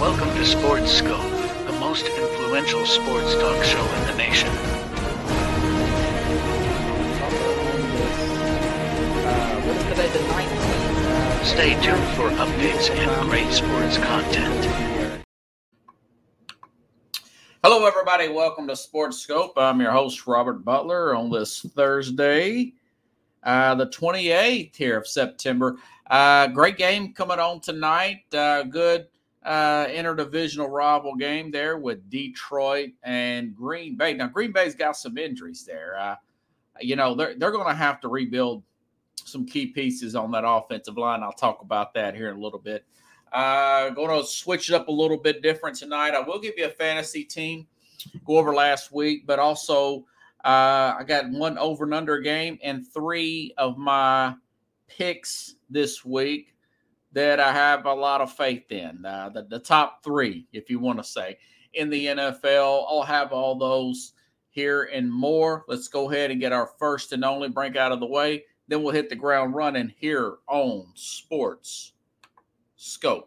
Welcome to Sports Skope, the most influential sports talk show in the nation. What is today, the 19th? Stay tuned for updates and great sports content. Hello, everybody. Welcome to Sports Skope. I'm your host, Robert Butler, on this Thursday, uh, the 28th here of September. Uh, great game coming on tonight. Uh, good uh, interdivisional rival game there with Detroit and Green Bay. Now, Green Bay's got some injuries there. Uh, you know, they're, they're going to have to rebuild some key pieces on that offensive line. I'll talk about that here in a little bit. Uh, going to switch it up a little bit different tonight. I will give you a fantasy team, go over last week, but also uh, I got one over and under game and three of my picks this week that I have a lot of faith in. Uh, the, the top three, if you want to say, in the NFL. I'll have all those here and more. Let's go ahead and get our first and only break out of the way. Then we'll hit the ground running here on Sports Skope.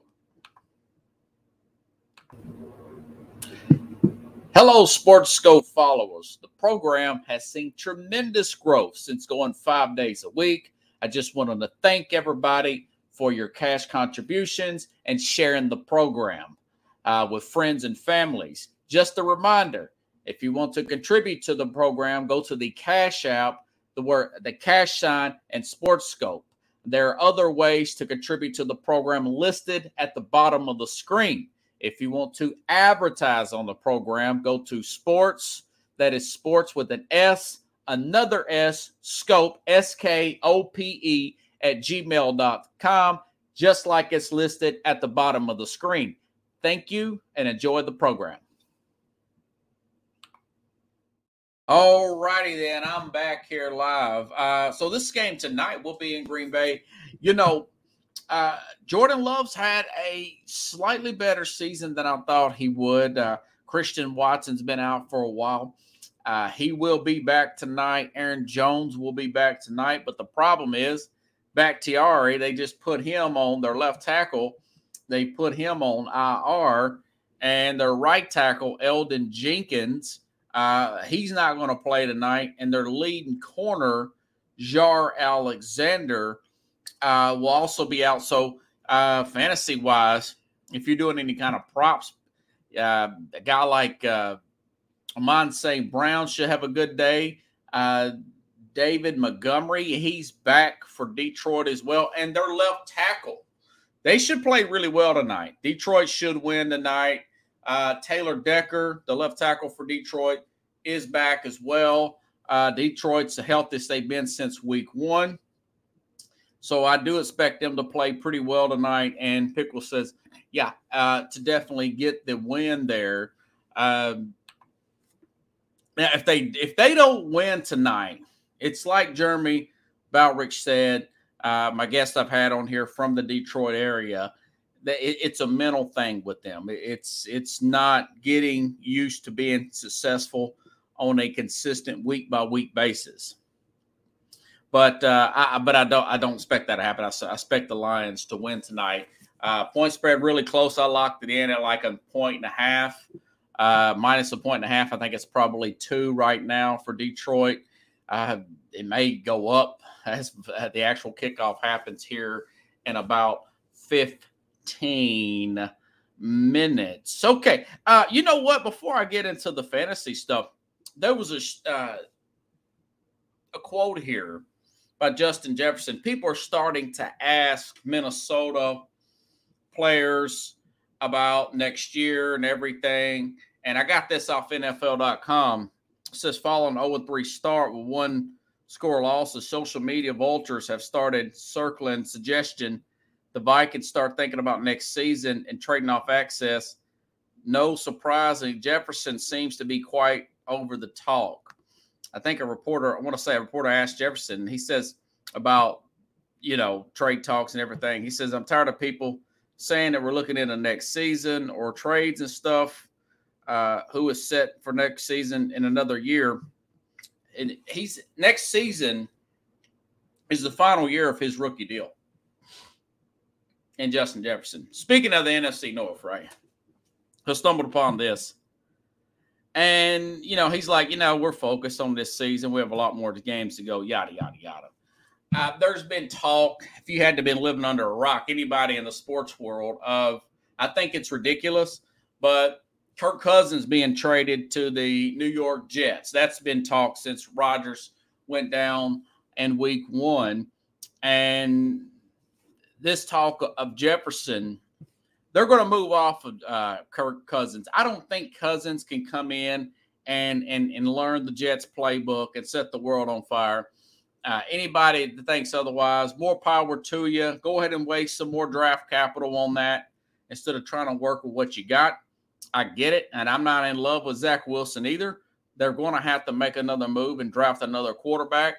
Hello, Sports Skope followers. The program has seen tremendous growth since going five days a week. I just wanted to thank everybody for your cash contributions and sharing the program uh, with friends and families. Just a reminder if you want to contribute to the program, go to the Cash App, the word the cash sign, and Sports Skope. There are other ways to contribute to the program listed at the bottom of the screen. If you want to advertise on the program, go to sports, that is sports with an S, another S, scope, S K O P E, at gmail.com, just like it's listed at the bottom of the screen. Thank you and enjoy the program. All righty then, I'm back here live. Uh, so this game tonight will be in Green Bay. You know, uh, Jordan Love's had a slightly better season than I thought he would. Uh, Christian Watson's been out for a while. Uh, he will be back tonight. Aaron Jones will be back tonight. But the problem is, Bakhtiari, they just put him on their left tackle. They put him on IR, and their right tackle, Elgton Jenkins, uh, he's not going to play tonight. And their leading corner, Jaire Alexander, uh, will also be out. So, uh, fantasy wise, if you're doing any kind of props, uh, a guy like uh, Amon St. Brown should have a good day. Uh, David Montgomery, he's back for Detroit as well. And their left tackle, they should play really well tonight. Detroit should win tonight. Uh, Taylor Decker, the left tackle for Detroit, is back as well. Uh, Detroit's the healthiest they've been since week one. So I do expect them to play pretty well tonight. And Pickle says, yeah, uh, to definitely get the win there. Um, now, if they if they don't win tonight, it's like Jeremy Balrich said, uh, my guest I've had on here from the Detroit area. That it, it's a mental thing with them. It's it's not getting used to being successful on a consistent week by week basis. But uh, I but I don't I don't expect that to happen. I, I expect the Lions to win tonight. Uh, point spread really close. I locked it in at like a point and a half, uh, minus a point and a half. I think it's probably two right now for Detroit. Uh, it may go up as the actual kickoff happens here in about 15 minutes. Okay. Uh, you know what? Before I get into the fantasy stuff, there was a, uh, a quote here by Justin Jefferson. People are starting to ask Minnesota players about next year and everything. And I got this off NFL.com says following 0 3 start with one score loss, the social media vultures have started circling suggestion the Vikings start thinking about next season and trading off access. No surprising, Jefferson seems to be quite over the talk. I think a reporter, I want to say a reporter asked Jefferson, he says about, you know, trade talks and everything. He says, I'm tired of people saying that we're looking into next season or trades and stuff uh, who is set for next season in another year. And he's next season is the final year of his rookie deal. And Justin Jefferson. Speaking of the NFC North, right? has stumbled upon this. And, you know, he's like, you know, we're focused on this season. We have a lot more games to go, yada, yada, yada. Uh, there's been talk, if you had to been living under a rock, anybody in the sports world, of I think it's ridiculous, but Kirk Cousins being traded to the New York Jets. That's been talked since Rodgers went down in week one. And this talk of Jefferson they're going to move off of uh, Kirk Cousins. I don't think Cousins can come in and and and learn the Jets playbook and set the world on fire. Uh, anybody that thinks otherwise, more power to you. Go ahead and waste some more draft capital on that instead of trying to work with what you got. I get it, and I'm not in love with Zach Wilson either. They're going to have to make another move and draft another quarterback.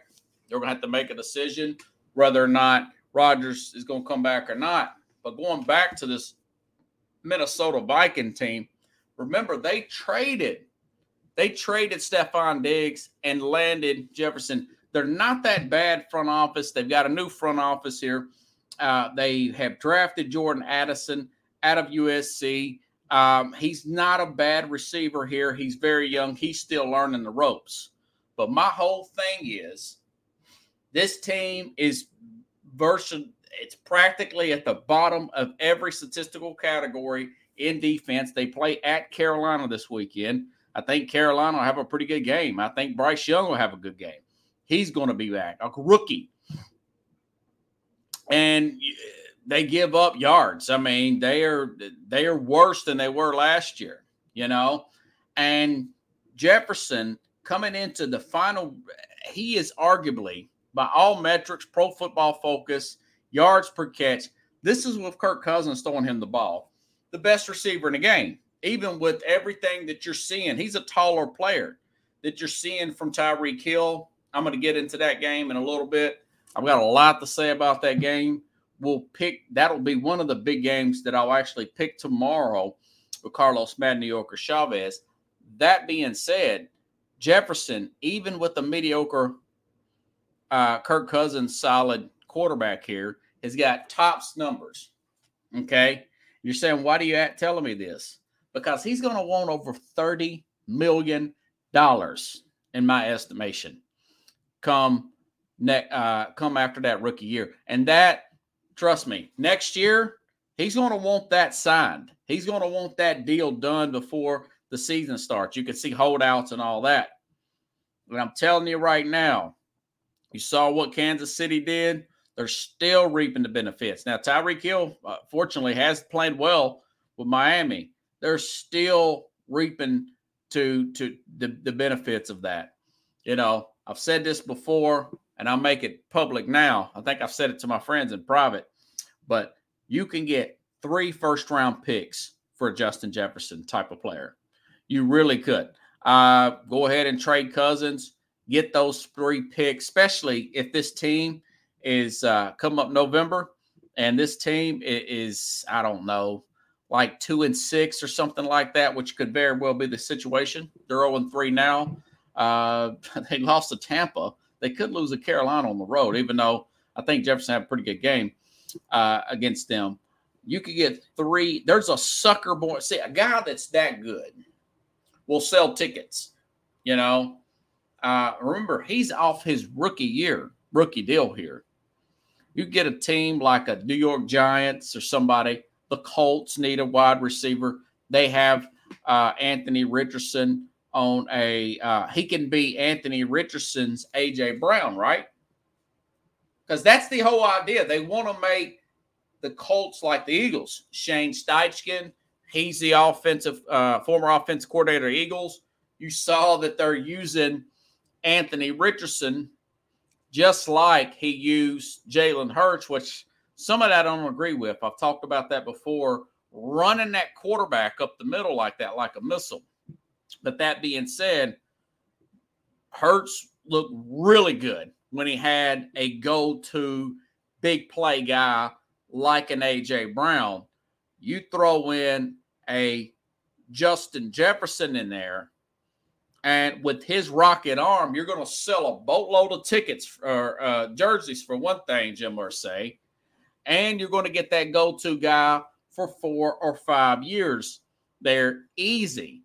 They're going to have to make a decision whether or not Rodgers is going to come back or not. But going back to this Minnesota Viking team, remember they traded, they traded Stefon Diggs and landed Jefferson. They're not that bad front office. They've got a new front office here. Uh, they have drafted Jordan Addison out of USC. Um, he's not a bad receiver here. He's very young. He's still learning the ropes. But my whole thing is this team is versus it's practically at the bottom of every statistical category in defense. They play at Carolina this weekend. I think Carolina will have a pretty good game. I think Bryce Young will have a good game. He's going to be back, a rookie. And they give up yards. I mean, they are they are worse than they were last year, you know. And Jefferson coming into the final, he is arguably by all metrics, pro football focus, yards per catch. This is with Kirk Cousins throwing him the ball. The best receiver in the game, even with everything that you're seeing. He's a taller player that you're seeing from Tyreek Hill. I'm going to get into that game in a little bit. I've got a lot to say about that game. We'll pick, that'll be one of the big games that I'll actually pick tomorrow with Carlos Madden, New Yorker Chavez. That being said, Jefferson, even with the mediocre uh, Kirk Cousins solid quarterback here, has got tops numbers. Okay. You're saying, why do you at telling me this? Because he's going to want over $30 million in my estimation come ne- uh, come after that rookie year. And that, trust me, next year, he's going to want that signed. He's going to want that deal done before the season starts. You can see holdouts and all that. But I'm telling you right now, you saw what Kansas City did they're still reaping the benefits. Now, Tyreek Hill, uh, fortunately, has played well with Miami. They're still reaping to to the, the benefits of that. You know, I've said this before, and I'll make it public now. I think I've said it to my friends in private, but you can get three first round picks for a Justin Jefferson type of player. You really could. Uh, go ahead and trade Cousins, get those three picks, especially if this team is uh, come up November, and this team is I don't know like two and six or something like that, which could very well be the situation. They're zero and three now. Uh, they lost to Tampa. They could lose to Carolina on the road, even though I think Jefferson had a pretty good game uh, against them. You could get three. There's a sucker boy. See, a guy that's that good will sell tickets. You know, uh, remember he's off his rookie year, rookie deal here. You get a team like a New York Giants or somebody. The Colts need a wide receiver. They have uh, Anthony Richardson on a. Uh, he can be Anthony Richardson's AJ Brown, right? Because that's the whole idea. They want to make the Colts like the Eagles. Shane Steichen, he's the offensive uh, former offensive coordinator Eagles. You saw that they're using Anthony Richardson just like he used Jalen Hurts, which some of that I don't agree with. I've talked about that before, running that quarterback up the middle like that, like a missile. But that being said, Hurts looked really good when he had a go to big play guy like an AJ Brown. You throw in a Justin Jefferson in there and with his rocket arm, you're going to sell a boatload of tickets or uh, jerseys for one thing, Jim Irsay. And you're going to get that go to guy for four or five years. They're easy.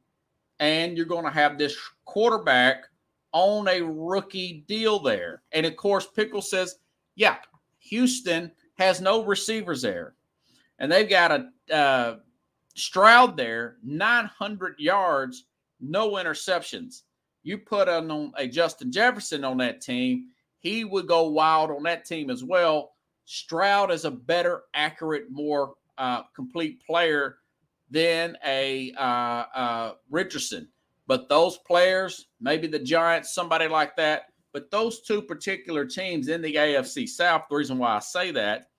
And you're going to have this quarterback on a rookie deal there. And of course, Pickle says, yeah, Houston has no receivers there. And they've got a uh, Stroud there, 900 yards, no interceptions. You put on a Justin Jefferson on that team, he would go wild on that team as well. Stroud is a better, accurate, more uh, complete player than a uh, uh, Richardson. But those players, maybe the Giants, somebody like that, but those two particular teams in the AFC South, the reason why I say that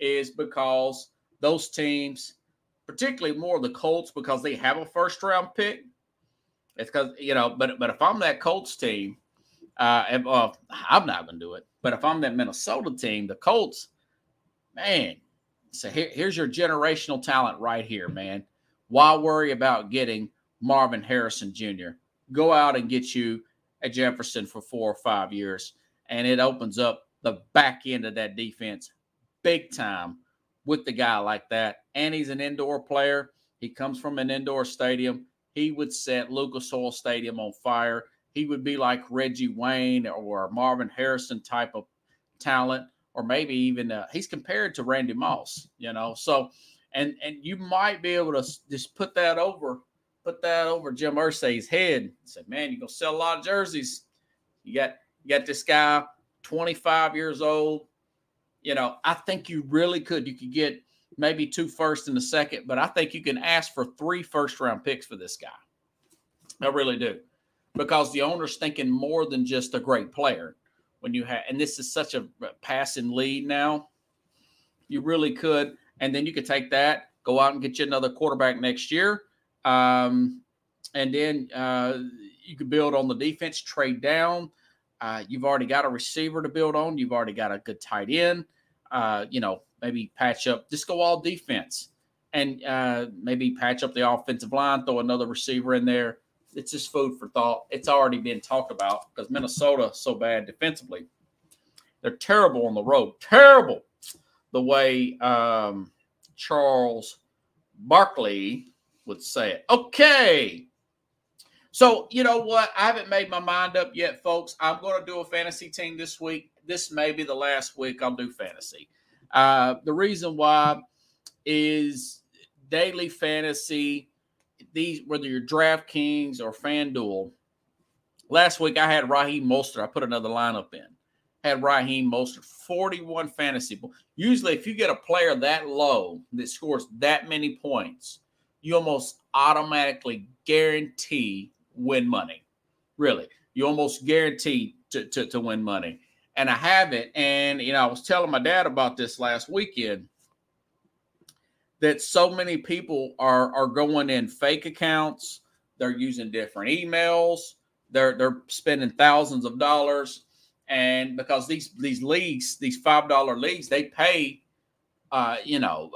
is because those teams, particularly more the Colts, because they have a first round pick. It's because, you know, but but if I'm that Colts team, uh, uh I'm not going to do it. But if I'm that Minnesota team, the Colts, man, so here, here's your generational talent right here, man. Why worry about getting Marvin Harrison Jr. Go out and get you a Jefferson for four or five years, and it opens up the back end of that defense big time with the guy like that. And he's an indoor player. He comes from an indoor stadium. He would set Lucas Oil Stadium on fire. He would be like Reggie Wayne or Marvin Harrison type of talent, or maybe even uh, he's compared to Randy Moss. You know, so and and you might be able to just put that over put that over Jim Irsay's head and say, "Man, you're gonna sell a lot of jerseys. You got you got this guy, 25 years old. You know, I think you really could. You could get maybe two first and a second, but I think you can ask for three first round picks for this guy. I really do, because the owner's thinking more than just a great player. When you have, and this is such a passing lead now, you really could, and then you could take that, go out and get you another quarterback next year um, and then uh, you can build on the defense, trade down. Uh, you've already got a receiver to build on. You've already got a good tight end. Uh, you know, maybe patch up, just go all defense and uh, maybe patch up the offensive line, throw another receiver in there. It's just food for thought. It's already been talked about because Minnesota so bad defensively. They're terrible on the road. Terrible the way um, Charles Barkley would say it. Okay. So, you know what? I haven't made my mind up yet, folks. I'm going to do a fantasy team this week. This may be the last week I'll do fantasy. Uh, the reason why is daily fantasy, these whether you're DraftKings or FanDuel. Last week I had Raheem Mostert. I put another lineup in. Had Raheem Mostert, 41 fantasy. Usually, if you get a player that low that scores that many points, you almost automatically guarantee win money. Really, you almost guarantee to, to, to win money. And I have it. And, you know, I was telling my dad about this last weekend that so many people are, are going in fake accounts. They're using different emails. They're, they're spending thousands of dollars. And because these, these leagues, these $5 leagues, they pay, uh, you know,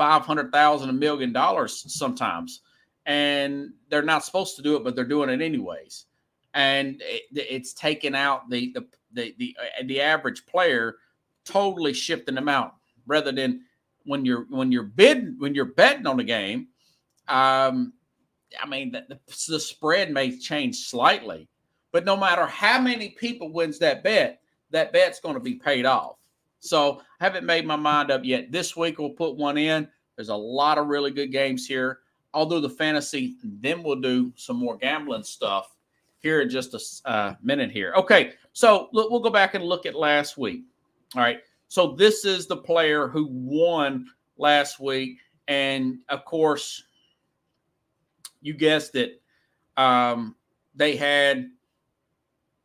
five hundred thousand, a million dollars sometimes, and they're not supposed to do it, but they're doing it anyways. And it, it's taken out the the the the, uh, the average player, totally shifting them out. Rather than when you're when you're bidding when you're betting on a game, um, I mean the, the, spread may change slightly, but no matter how many people wins that bet, that bet's going to be paid off. So I haven't made my mind up yet. This week we'll put one in. There's a lot of really good games here. I'll do the fantasy, then we'll do some more gambling stuff here in just a uh, minute here. Okay, so look, we'll go back and look at last week. All right, so this is the player who won last week, and of course, you guessed it. Um, they had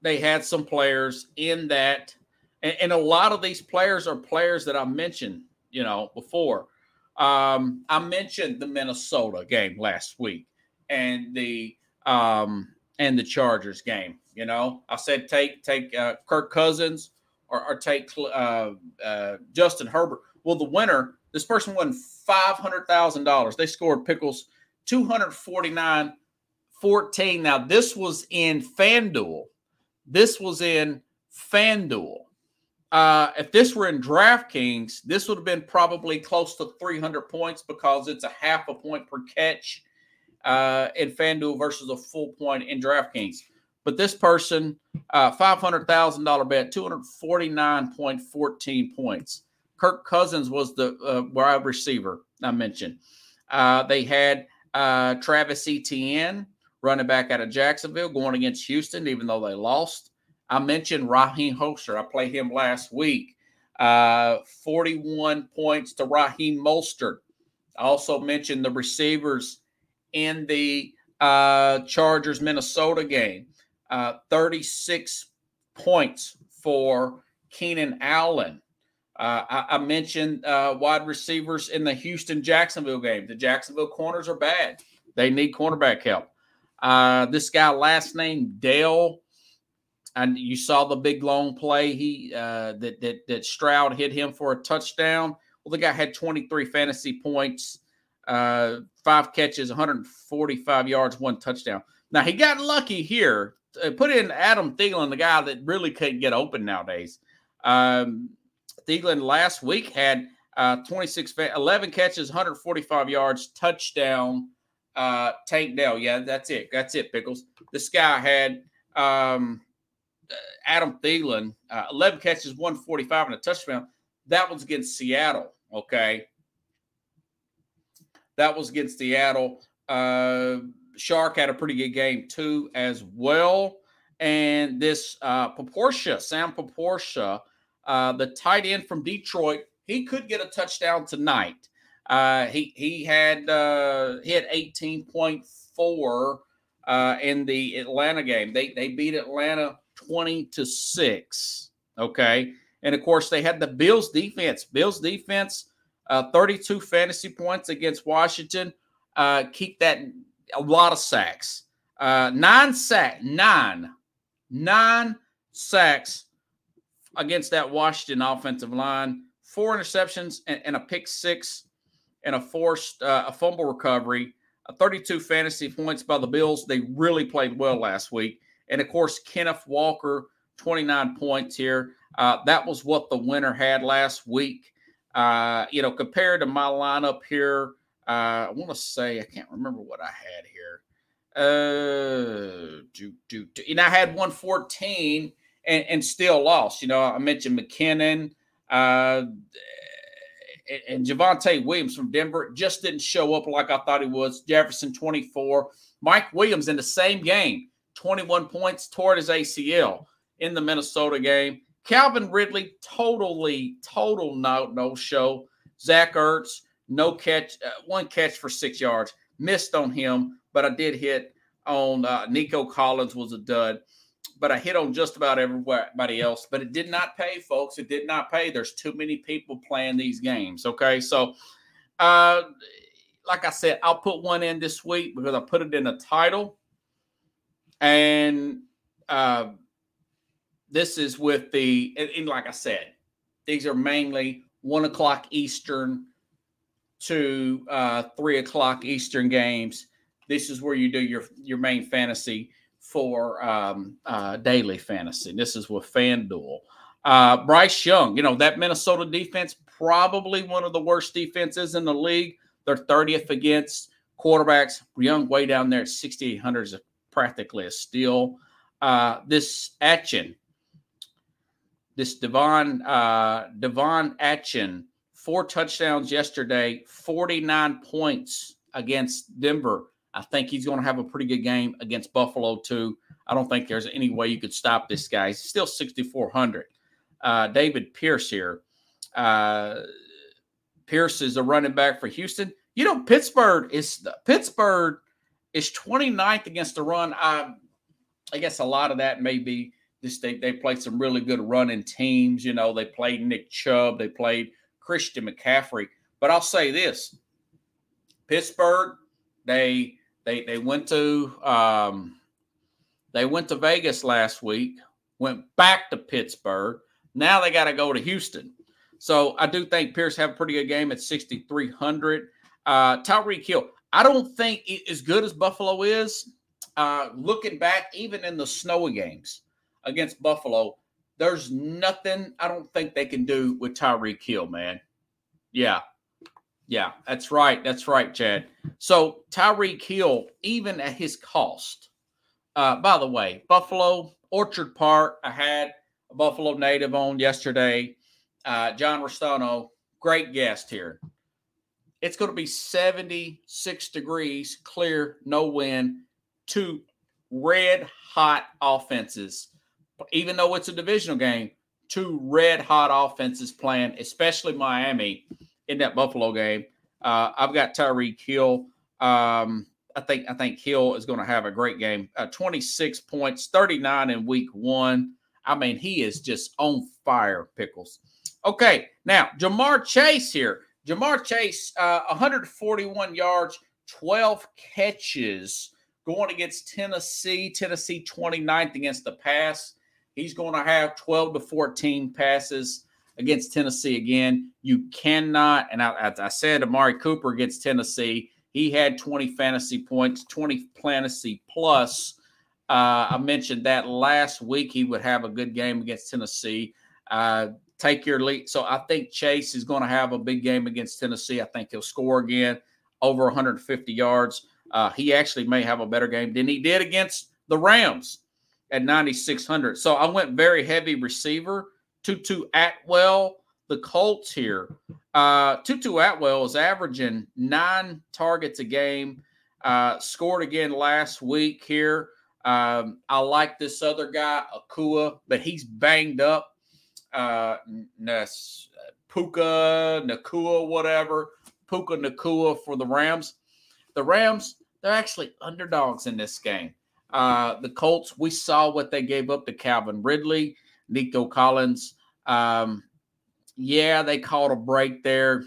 they had some players in that and, and, a lot of these players are players that I mentioned, you know, before. Um, I mentioned the Minnesota game last week and the um, and the Chargers game. You know, I said take take uh, Kirk Cousins or, or take uh, uh, Justin Herbert. Well, the winner, this person won five hundred thousand dollars. They scored pickles two hundred forty nine. 14. Now, this was in FanDuel. This was in FanDuel. Uh, if this were in DraftKings, this would have been probably close to 300 points because it's a half a point per catch. uh, in FanDuel versus a full point in DraftKings. But this person, uh, $500,000 bet, 249.14 points. Kirk Cousins was the uh, wide receiver I mentioned. Uh, they had uh, Travis Etienne, running back out of Jacksonville, going against Houston, even though they lost. I mentioned Raheem Mostert. I played him last week. Uh, 41 points to Raheem Mostert. I also mentioned the receivers in the uh, Chargers Minnesota game. Uh, 36 points for Keenan Allen. Uh, I, I, mentioned uh, wide receivers in the Houston Jacksonville game. The Jacksonville corners are bad. They need cornerback help. Uh, this guy, last name Dale, and you saw the big long play he uh, that that that Stroud hit him for a touchdown. Well, the guy had 23 fantasy points, uh, five catches, 145 yards, one touchdown. Now he got lucky here. Uh, put in Adam Thielen, the guy that really couldn't get open nowadays. Um, Thielen last week had uh, 26, 11 catches, 145 yards, touchdown. Uh, Tank Dell, yeah, that's it. That's it, Pickles. This guy had um, Adam Thielen, uh, 11 catches, 145 and a touchdown. That was against Seattle. Okay. That was against Seattle. Uh, Chark had a pretty good game too, as well. And this uh, Proportia, Sam Proportia, uh, the tight end from Detroit, he could get a touchdown tonight. Uh, he he had uh, hit 18.4 uh, in the Atlanta game. They they beat Atlanta 20 to six. Okay, and of course they had the Bills defense. Bills defense, uh, 32 fantasy points against Washington. Uh, keep that a lot of sacks. Uh, nine sack nine nine sacks against that Washington offensive line. Four interceptions and, and a pick six and a forced uh, a fumble recovery. Uh, 32 fantasy points by the Bills. They really played well last week. And of course, Kenneth Walker, 29 points here. Uh, that was what the winner had last week. Uh, you know, compared to my lineup here, uh, I want to say I can't remember what I had here. Uh, do, do, do. And I had 114 and, and still lost. You know, I mentioned McKinnon. Uh, and Javonte Williams from Denver just didn't show up like I thought he was. Jefferson 24. Mike Williams in the same game, 21 points toward his ACL in the Minnesota game. Calvin Ridley, totally, total no no show. Zach Ertz, no catch, uh, one catch for six yards. Missed on him, but I did hit on uh, Nico Collins was a dud but I hit on just about everybody else. But it did not pay, folks. It did not pay. There's too many people playing these games. Okay, so uh, like I said, I'll put one in this week because I put it in the title, and uh, this is with the and, and like I said, these are mainly one o'clock Eastern to uh, three o'clock Eastern games. This is where you do your your main fantasy for um, uh, daily fantasy. This is with FanDuel. Uh, Bryce Young, you know, that Minnesota defense, probably one of the worst defenses in the league. They're 30th against quarterbacks. Young way down there at 6,800 is practically a steal. Uh, this Achane, this De'Von, uh, De'Von Achane, four touchdowns yesterday, 49 points against Denver. I think he's going to have a pretty good game against Buffalo, too. I don't think there's any way you could stop this guy. He's still 6,400. Uh, David Pierce here. Uh, Pierce is a running back for Houston. You know, Pittsburgh is Pittsburgh is 29th against the run. I, I guess a lot of that may be just they, they played some really good running teams. You know, they played Nick Chubb, they played Christian McCaffrey. But I'll say this Pittsburgh, they they they went to um, they went to Vegas last week, went back to Pittsburgh. Now they got to go to Houston. So I do think Pierce have a pretty good game at 6,300. Uh, Tyreek Hill, I don't think as good as Buffalo is. Uh, looking back, even in the snowy games against Buffalo, there's nothing I don't think they can do with Tyreek Hill, man. Yeah. Yeah, that's right. That's right, Chad. So Tyreek Hill, even at his cost. Uh, by the way, Buffalo Orchard Park. I had a Buffalo native on yesterday. Uh, John Restano, great guest here. It's going to be 76 degrees, clear, no wind, two red hot offenses. Even though it's a divisional game, two red hot offenses playing, especially Miami in that Buffalo game. Uh, I've got Tyreek Hill. Um, I think I think Hill is going to have a great game. Uh, 26 points, 39 in week one. I mean, he is just on fire, Pickles. Okay, now Ja'Marr Chase here. Ja'Marr Chase, uh, 141 yards, 12 catches going against Tennessee. Tennessee 29th against the pass. He's going to have 12 to 14 passes against Tennessee again. You cannot, and I, I said, Amari Cooper against Tennessee, he had 20 fantasy points, 20 fantasy plus. Uh, I mentioned that last week he would have a good game against Tennessee. Uh, take your lead. So I think Chase is going to have a big game against Tennessee. I think he'll score again over 150 yards. Uh, he actually may have a better game than he did against the Rams at 9,600. So I went very heavy receiver. Tutu Atwell, the Colts here. Uh, Tutu Atwell is averaging nine targets a game. Uh, scored again last week here. Um, I like this other guy, Akua, but he's banged up. Uh, Puka, Nacua, whatever. Puka Nacua for the Rams. The Rams, they're actually underdogs in this game. Uh, the Colts, we saw what they gave up to Calvin Ridley, Nico Collins. Um, yeah, they called a break there.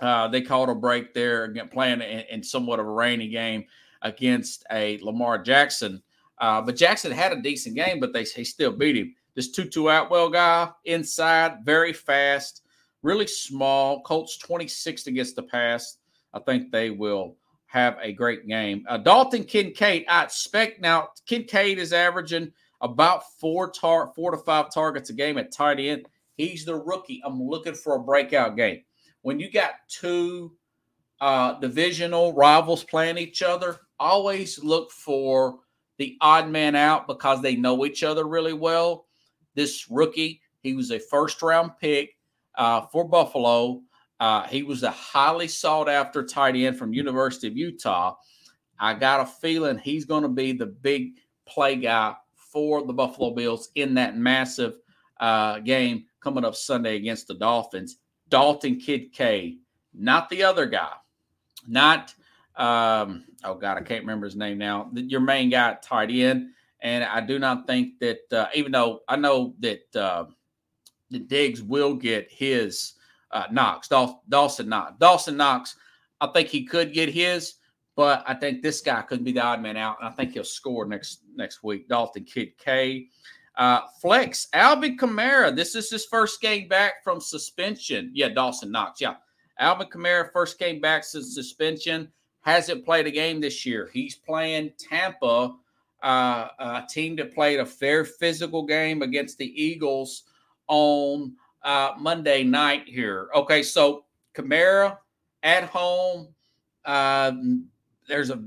Uh, they called a break there again, playing in, in, somewhat of a rainy game against a Lamar Jackson. Uh, but Jackson had a decent game, but they, they still beat him. This Tutu Atwell guy inside, very fast, really small. Colts 26th against the pass. I think they will have a great game. Uh, Dalton Kincaid, I expect now Kincaid is averaging about four tar four to five targets a game at tight end. He's the rookie. I'm looking for a breakout game. When you got two uh, divisional rivals playing each other, always look for the odd man out because they know each other really well. This rookie, he was a first round pick uh, for Buffalo. Uh, he was a highly sought after tight end from University of Utah. I got a feeling he's going to be the big play guy for the Buffalo Bills in that massive uh, game coming up Sunday against the Dolphins. Dalton Kid K, not the other guy, not um, oh god, I can't remember his name now. Your main guy tight end, and I do not think that uh, even though I know that uh, the Diggs will get his uh, Knox, Dawson Knox. Dawson Knox, I think he could get his, but I think this guy could be the odd man out, and I think he'll score next next week. Dalton Kid K. Uh, flex, Alvin Kamara. This is his first game back from suspension. Yeah, Dawson Knox. Yeah. Alvin Kamara first came back since suspension. Hasn't played a game this year. He's playing Tampa, uh, a team that played a fair physical game against the Eagles on uh, Monday night here. Okay, so Kamara at home. Uh, there's a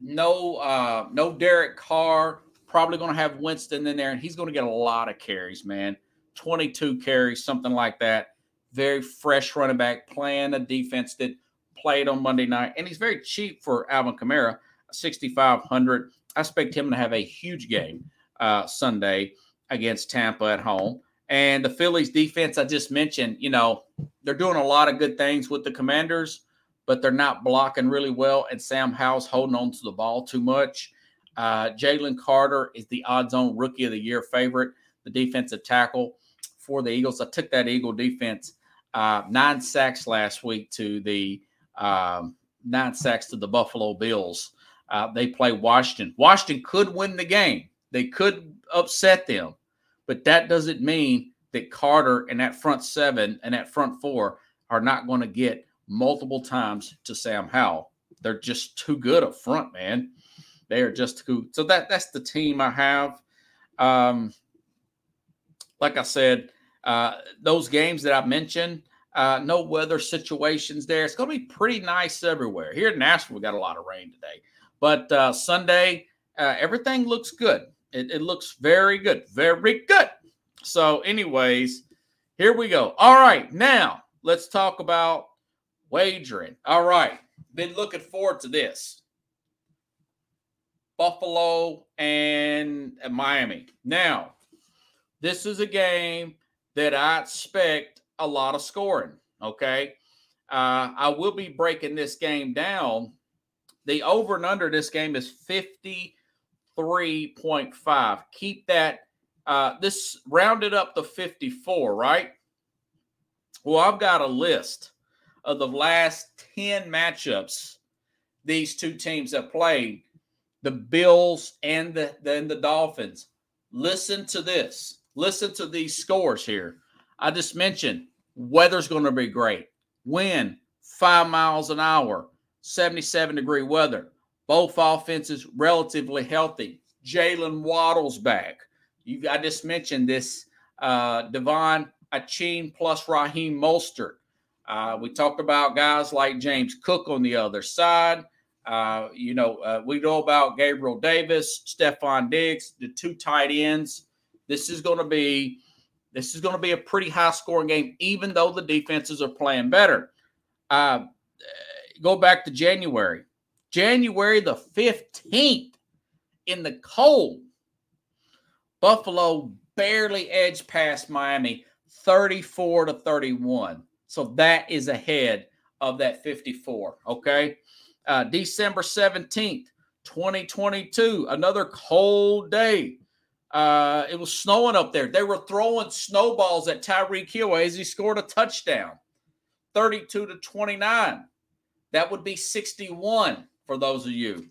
no uh, no Derek Carr. Probably going to have Winston in there, and he's going to get a lot of carries, man. 22 carries, something like that. Very fresh running back, playing a defense that played on Monday night, and he's very cheap for Alvin Kamara, 6,500. I expect him to have a huge game uh, Sunday against Tampa at home. And the Phillies defense, I just mentioned, you know, they're doing a lot of good things with the commanders, but they're not blocking really well. And Sam Howell's holding on to the ball too much. Uh, Jalen Carter is the odds on rookie of the year favorite, the defensive tackle for the Eagles. I took that Eagle defense uh, nine sacks last week to the um, nine sacks to the Buffalo Bills. Uh, they play Washington. Washington could win the game. They could upset them. But that doesn't mean that Carter and that front seven and that front four are not going to get multiple times to Sam Howell. They're just too good up front, man. They are just too. So that that's the team I have. Um, like I said, uh, those games that I mentioned, Uh, no weather situations there. It's going to be pretty nice everywhere. Here in Nashville, we got a lot of rain today. But uh, Sunday, uh, everything looks good. It, it looks very good. Very good. So, anyways, here we go. All right. Now, let's talk about wagering. All right. Been looking forward to this. Buffalo and Miami. Now, this is a game that I expect a lot of scoring. Okay. Uh, I will be breaking this game down. The over and under this game is 53.5. Keep that. Uh, this rounded up to 54, right? Well, I've got a list of the last 10 matchups these two teams have played the Bills and the, then the Dolphins. Listen to this. Listen to these scores here. I just mentioned weather's going to be great. Wind, five miles an hour, 77 degree weather. Both offenses relatively healthy. Jaylen Waddle's back. You, I just mentioned this uh, De'Von Achane plus Raheem Mostert. Uh, we talked about guys like James Cook on the other side. Uh, you know, uh, we know about Gabriel Davis, Stefon Diggs, the two tight ends. This is going to be this is going to be a pretty high scoring game, even though the defenses are playing better. Uh, go back to January, January the fifteenth, in the cold. Buffalo barely edged past Miami, thirty-four to thirty-one. So that is ahead of that fifty-four. Okay uh, December 17th, 2022, another cold day. Uh, it was snowing up there. They were throwing snowballs at Tyreek Hill as he scored a touchdown, 32 to 29. That would be 61 for those of you.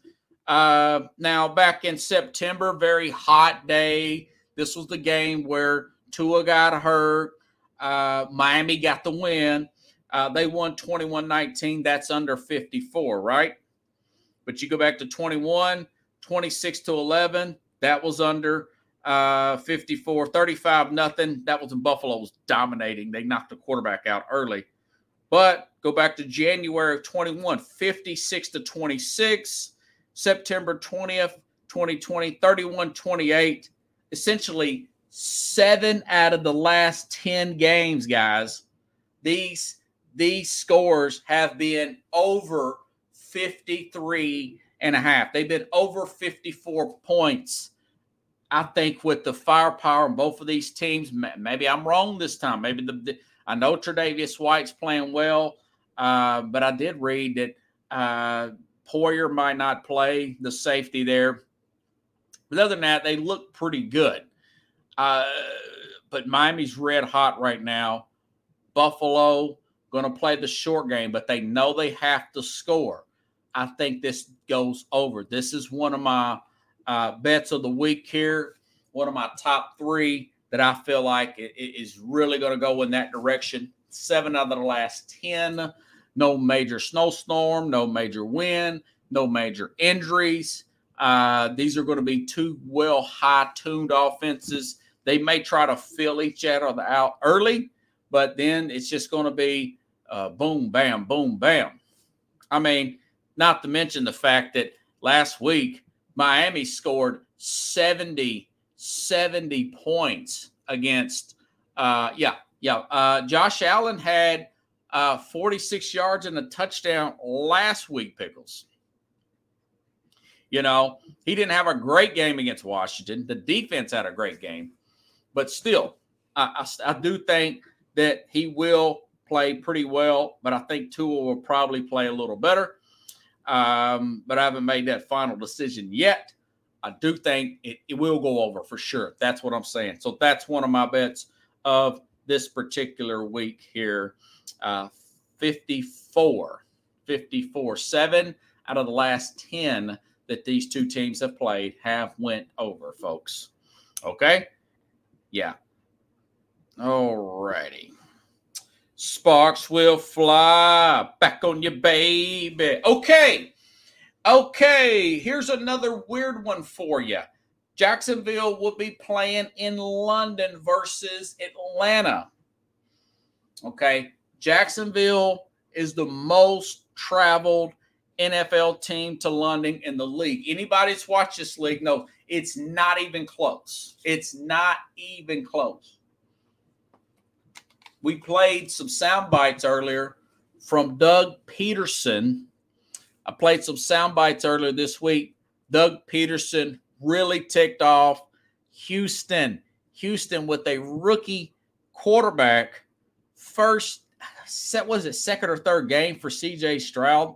Uh, now, back in September, very hot day. This was the game where Tua got hurt. Uh, Miami got the win. Uh, they won 21 19. That's under 54, right? But you go back to 21, 26 to 11. That was under uh, 54, 35 nothing. That was in Buffalo was dominating. They knocked the quarterback out early. But go back to January of 21, 56 to 26. September 20th, 2020, 31 28. Essentially, seven out of the last 10 games, guys. These these scores have been over 53 and a half. They've been over 54 points. I think with the firepower in both of these teams, maybe I'm wrong this time. Maybe the, the I know Tre'Davious White's playing well, uh, but I did read that uh, Poyer might not play the safety there. But other than that, they look pretty good. Uh, but Miami's red hot right now. Buffalo, going to play the short game, but they know they have to score. I think this goes over. This is one of my uh, bets of the week here. One of my top three that I feel like is really going to go in that direction. Seven out of the last 10. No major snowstorm, no major wind, no major injuries. Uh, these are going to be two well high tuned offenses. They may try to fill each other out early, but then it's just going to be uh, boom, bam, boom, bam. I mean, not to mention the fact that last week Miami scored 70, 70 points against, uh, yeah, yeah. Uh, Josh Allen had uh, 46 yards and a touchdown last week, Pickles. You know, he didn't have a great game against Washington. The defense had a great game, but still, I, I, I do think that he will play pretty well, but I think Tua will probably play a little better. Um, but I haven't made that final decision yet. I do think it, it will go over for sure. That's what I'm saying. So that's one of my bets of this particular week here. Uh, 54, 54, seven out of the last 10 that these two teams have played have went over, folks. Okay. Yeah. All righty. Sparks will fly back on you, baby. Okay. Okay. Here's another weird one for you. Jacksonville will be playing in London versus Atlanta. Okay. Jacksonville is the most traveled NFL team to London in the league. Anybody that's watched this league knows it's not even close. It's not even close. We played some sound bites earlier from Doug Pederson. I played some sound bites earlier this week. Doug Pederson really ticked off Houston. Houston with a rookie quarterback. First set was it second or third game for CJ Stroud.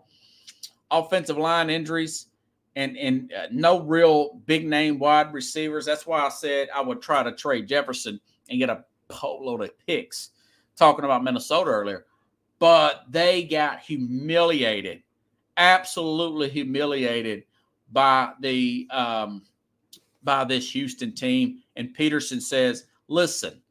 Offensive line injuries and and uh, no real big name wide receivers. That's why I said I would try to trade Jefferson and get a boatload of picks. Talking about Minnesota earlier, but they got humiliated, absolutely humiliated by the um, by this Houston team. And Pederson says, "Listen,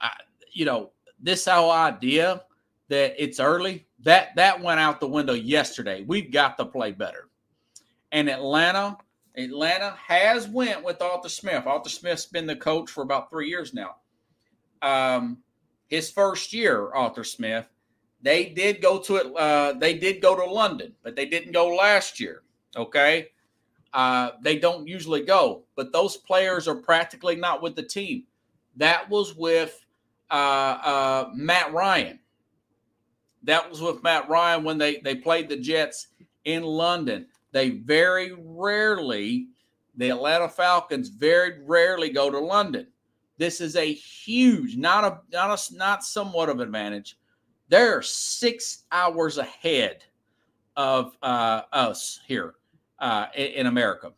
I, you know this whole idea that it's early that that went out the window yesterday. We've got to play better." And Atlanta, Atlanta has went with Arthur Smith. Arthur Smith's been the coach for about three years now. Um, his first year, Arthur Smith, they did go to it. Uh, they did go to London, but they didn't go last year. Okay, uh, they don't usually go, but those players are practically not with the team. That was with uh, uh, Matt Ryan. That was with Matt Ryan when they they played the Jets in London. They very rarely, the Atlanta Falcons very rarely go to London. This is a huge, not a not a not somewhat of an advantage. They're six hours ahead of uh, us here uh, in America.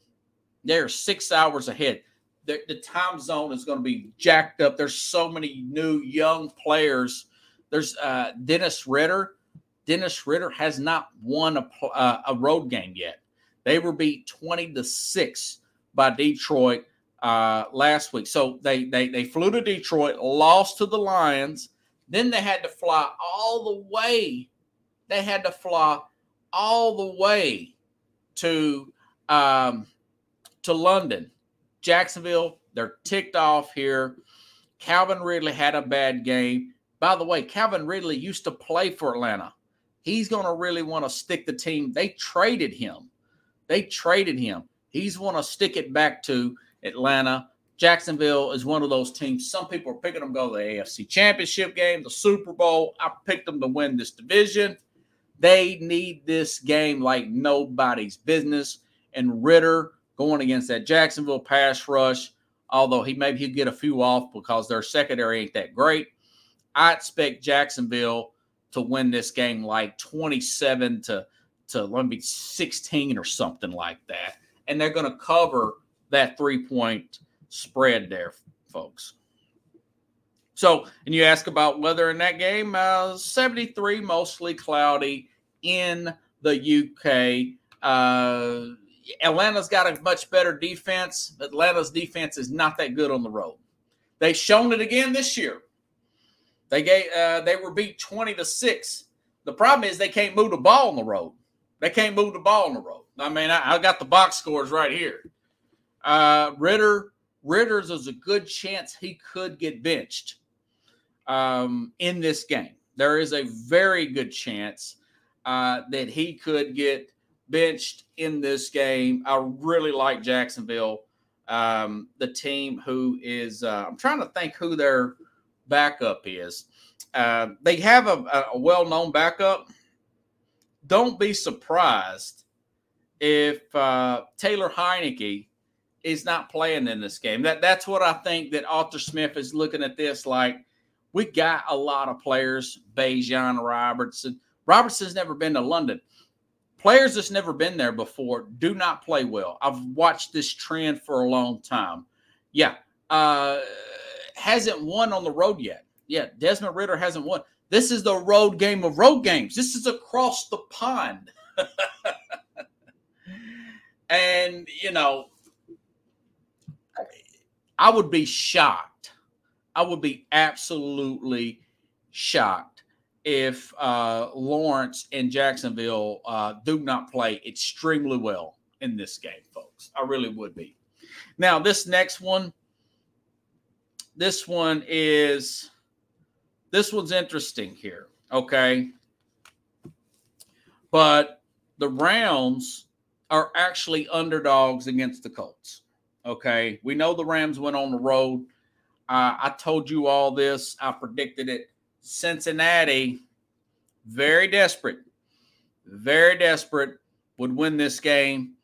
They're six hours ahead. The, the time zone is going to be jacked up. There's so many new young players. There's uh, Dennis Ridder. Dennis Ridder has not won a, uh, a road game yet. They were beat 20 to 6 by Detroit uh, last week. So they, they they flew to Detroit, lost to the Lions. Then they had to fly all the way. They had to fly all the way to um, to London, Jacksonville. They're ticked off here. Calvin Ridley had a bad game. By the way, Calvin Ridley used to play for Atlanta. He's going to really want to stick the team. They traded him. They traded him. He's want to stick it back to Atlanta. Jacksonville is one of those teams. Some people are picking them go to the AFC Championship game, the Super Bowl. I picked them to win this division. They need this game like nobody's business. And Ridder going against that Jacksonville pass rush, although he maybe he'll get a few off because their secondary ain't that great. I expect Jacksonville to win this game like 27 to to let me be 16 or something like that. And they're going to cover that three point spread there, folks. So, and you ask about weather in that game, uh, 73, mostly cloudy in the UK. Uh, Atlanta's got a much better defense. Atlanta's defense is not that good on the road. They've shown it again this year. They gave uh, they were beat 20 to 6. The problem is they can't move the ball on the road. They can't move the ball on the road. I mean, I, I got the box scores right here. Uh, Ridder, Ridder's is a good chance he could get benched um, in this game. There is a very good chance uh, that he could get benched in this game. I really like Jacksonville, um, the team who is. Uh, I'm trying to think who their backup is. Uh, they have a, a well-known backup. Don't be surprised if uh, Taylor Heinicke is not playing in this game. That that's what I think that Arthur Smith is looking at this like we got a lot of players, Bijan Robertson. Robertson's never been to London. Players that's never been there before do not play well. I've watched this trend for a long time. Yeah. Uh hasn't won on the road yet. Yeah, Desmond Ridder hasn't won. This is the road game of road games. This is across the pond. and, you know, I would be shocked. I would be absolutely shocked if uh, Lawrence and Jacksonville uh, do not play extremely well in this game, folks. I really would be. Now, this next one, this one is this one's interesting here. Okay. But the Rams are actually underdogs against the Colts. Okay. We know the Rams went on the road. Uh, I told you all this. I predicted it. Cincinnati, very desperate, very desperate, would win this game,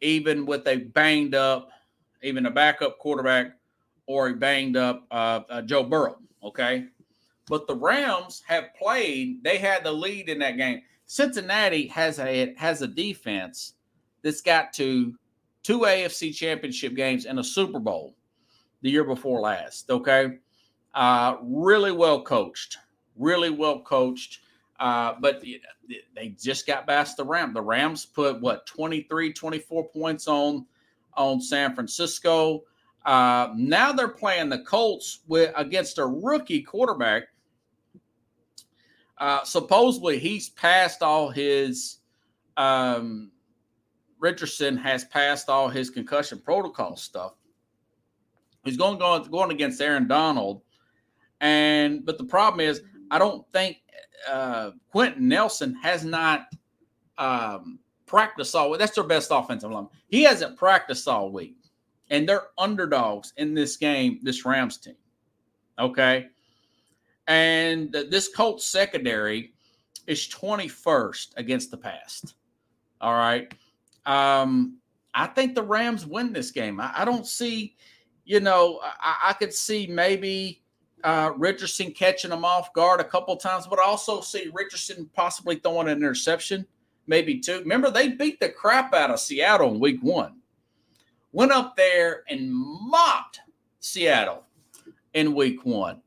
even with a banged up, even a backup quarterback or a banged up uh, uh, Joe Burrow. Okay. But the Rams have played, they had the lead in that game. Cincinnati has a has a defense that's got to two AFC championship games and a Super Bowl the year before last. Okay. Uh, really well coached, really well coached. Uh, but they just got past the Rams. The Rams put what 23, 24 points on on San Francisco. Uh, now they're playing the Colts with against a rookie quarterback. Uh, supposedly he's passed all his um, Richardson has passed all his concussion protocol stuff. He's going going going against Aaron Donald, and but the problem is I don't think uh, Quenton Nelson has not um, practiced all week. That's their best offensive line. He hasn't practiced all week, and they're underdogs in this game. This Rams team, okay, and this Colts secondary is 21st against the past. All right. Um, I think the Rams win this game. I, I don't see, you know, I, I could see maybe uh, Richardson catching them off guard a couple times, but I also see Richardson possibly throwing an interception, maybe two. Remember, they beat the crap out of Seattle in week one. Went up there and mopped Seattle in week one.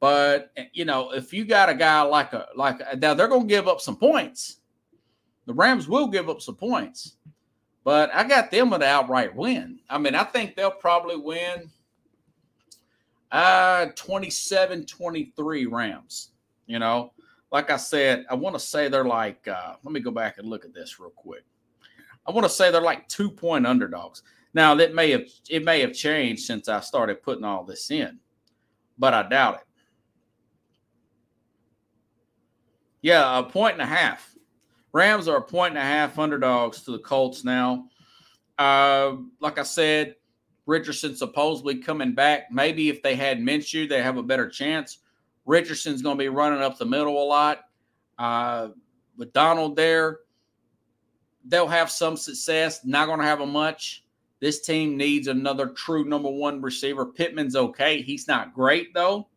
But you know, if you got a guy like a like now they're gonna give up some points. The Rams will give up some points. But I got them an outright win. I mean, I think they'll probably win uh 27 23 Rams. You know, like I said, I want to say they're like, uh, let me go back and look at this real quick. I want to say they're like two point underdogs. Now that may have it may have changed since I started putting all this in, but I doubt it. Yeah, a point and a half. Rams are a point and a half underdogs to the Colts now. Uh, like I said, Richardson supposedly coming back. Maybe if they had Minshew, they have a better chance. Richardson's going to be running up the middle a lot. Uh, with Donald there, they'll have some success. Not going to have a much. This team needs another true number one receiver. Pittman's okay. He's not great, though.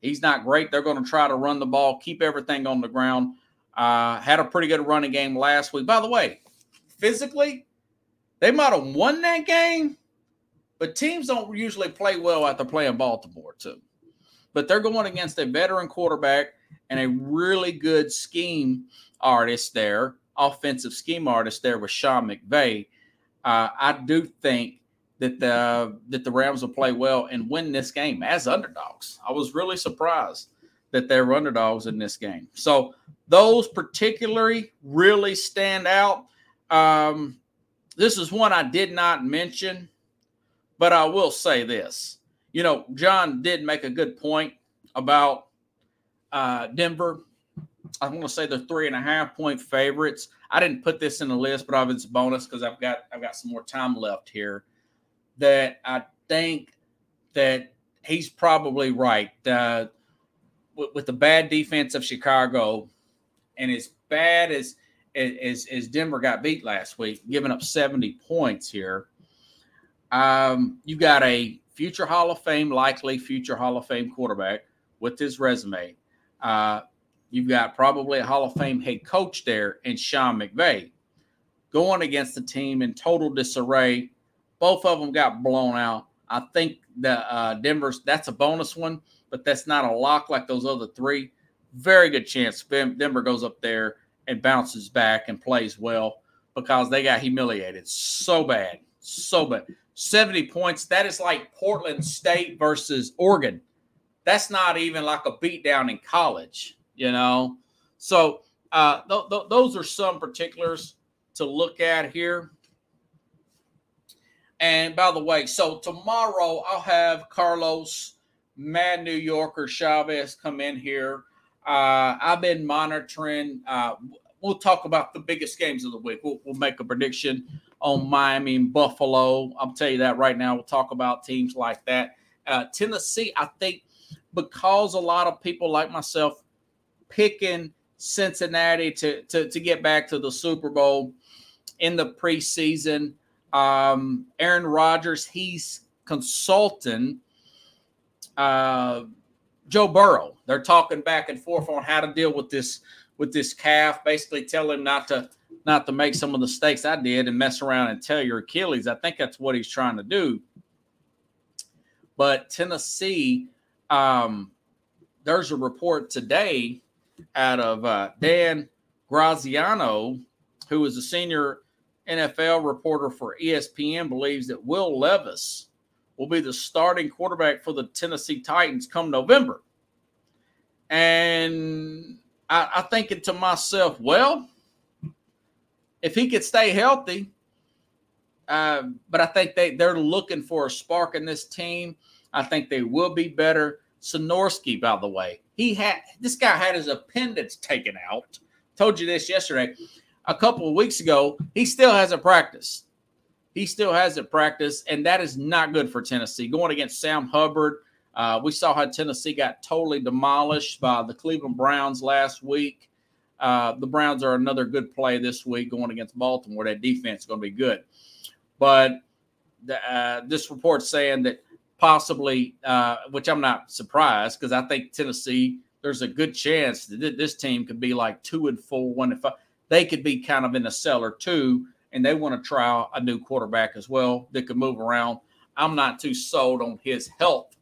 He's not great. They're going to try to run the ball, keep everything on the ground. Uh, had a pretty good running game last week. By the way, physically, they might have won that game, but teams don't usually play well after playing Baltimore, too. But they're going against a veteran quarterback and a really good scheme artist there, offensive scheme artist there with Sean McVay. Uh, I do think that the that the Rams will play well and win this game as underdogs. I was really surprised that they were underdogs in this game. So those particularly really stand out. Um, this is one I did not mention, but I will say this. You know, John did make a good point about uh, Denver. I'm going to say they're three and a half point favorites. I didn't put this in the list, but it's bonus because I've got I've got some more time left here. That I think that he's probably right. Uh, with, with the bad defense of Chicago, and as bad as as as Denver got beat last week, giving up 70 points here, um, you got a future Hall of Fame, likely future Hall of Fame quarterback with his resume. Uh, you've got probably a Hall of Fame head coach there in Sean McVay going against the team in total disarray. Both of them got blown out. I think the uh, Denver's that's a bonus one but that's not a lock like those other three. Very good chance Denver goes up there and bounces back and plays well because they got humiliated so bad, so bad. 70 points. That is like Portland State versus Oregon. That's not even like a beatdown in college, you know? So uh, th- th- those are some particulars to look at here. And by the way, so tomorrow I'll have Carlos Mad New Yorker Chavez come in here. Uh, I've been monitoring. Uh, we'll talk about the biggest games of the week. We'll, we'll, make a prediction on Miami and Buffalo. I'll tell you that right now. We'll talk about teams like that. Uh, Tennessee, I think, because a lot of people like myself picking Cincinnati to, to, to get back to the Super Bowl in the preseason. Um, Aaron Rodgers, he's consulting uh, Joe Burrow. They're talking back and forth on how to deal with this with this calf. Basically, tell him not to not to make some of the mistakes I did and mess around and tell your Achilles. I think that's what he's trying to do. But Tennessee, um, there's a report today out of uh, Dan Graziano, who is a senior NFL reporter for ESPN, believes that Will Levis will be the starting quarterback for the Tennessee Titans come November. And I, I thinking to myself, well, if he could stay healthy, uh, but I think they, they're looking for a spark in this team. I think they will be better. Skoronski, by the way, he had this guy had his appendix taken out. Told you this yesterday. A couple of weeks ago, he still hasn't practiced. He still hasn't practiced, and that is not good for Tennessee. Going against Sam Hubbard, uh, we saw how Tennessee got totally demolished by the Cleveland Browns last week. Uh, the Browns are another good play this week going against Baltimore. That defense is going to be good. But the, uh, this report saying that possibly, uh, which I'm not surprised because I think Tennessee, there's a good chance that this team could be like two and four, one and five. They could be kind of in the cellar too, and they want to try a new quarterback as well that could move around. I'm not too sold on his health.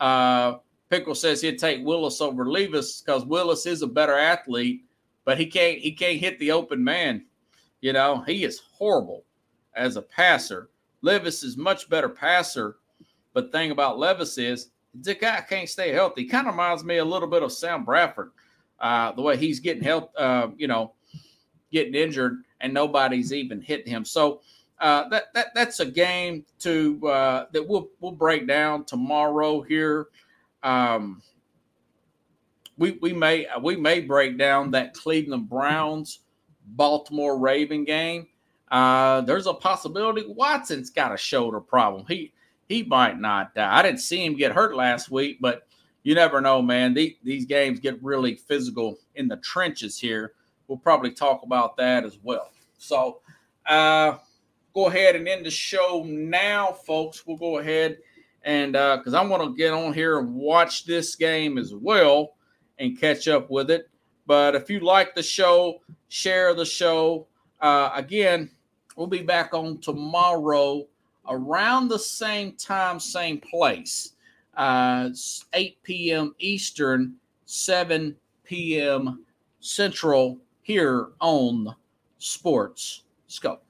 Uh, Pickle says he'd take Willis over Levis because Willis is a better athlete, but he can't he can't hit the open man. You know, he is horrible as a passer. Levis is much better passer but thing about Levis is the guy can't stay healthy. Kind of reminds me a little bit of Sam Bradford, uh, the way he's getting help, uh, you know, getting injured and nobody's even hit him. So uh, that that that's a game to uh, that we'll we'll break down tomorrow here. Um, we we may we may break down that Cleveland Browns Baltimore Raven game. Uh, there's a possibility Watson's got a shoulder problem. He he might not die. I didn't see him get hurt last week, but you never know, man. The, these games get really physical in the trenches here. We'll probably talk about that as well. So, uh, go ahead and end the show now, folks. We'll go ahead and because uh, I want to get on here and watch this game as well and catch up with it. But if you like the show, share the show. Uh, again, we'll be back on tomorrow around the same time, same place. Uh, 8 p.m. Eastern, 7 p.m. Central here on Sports Skope.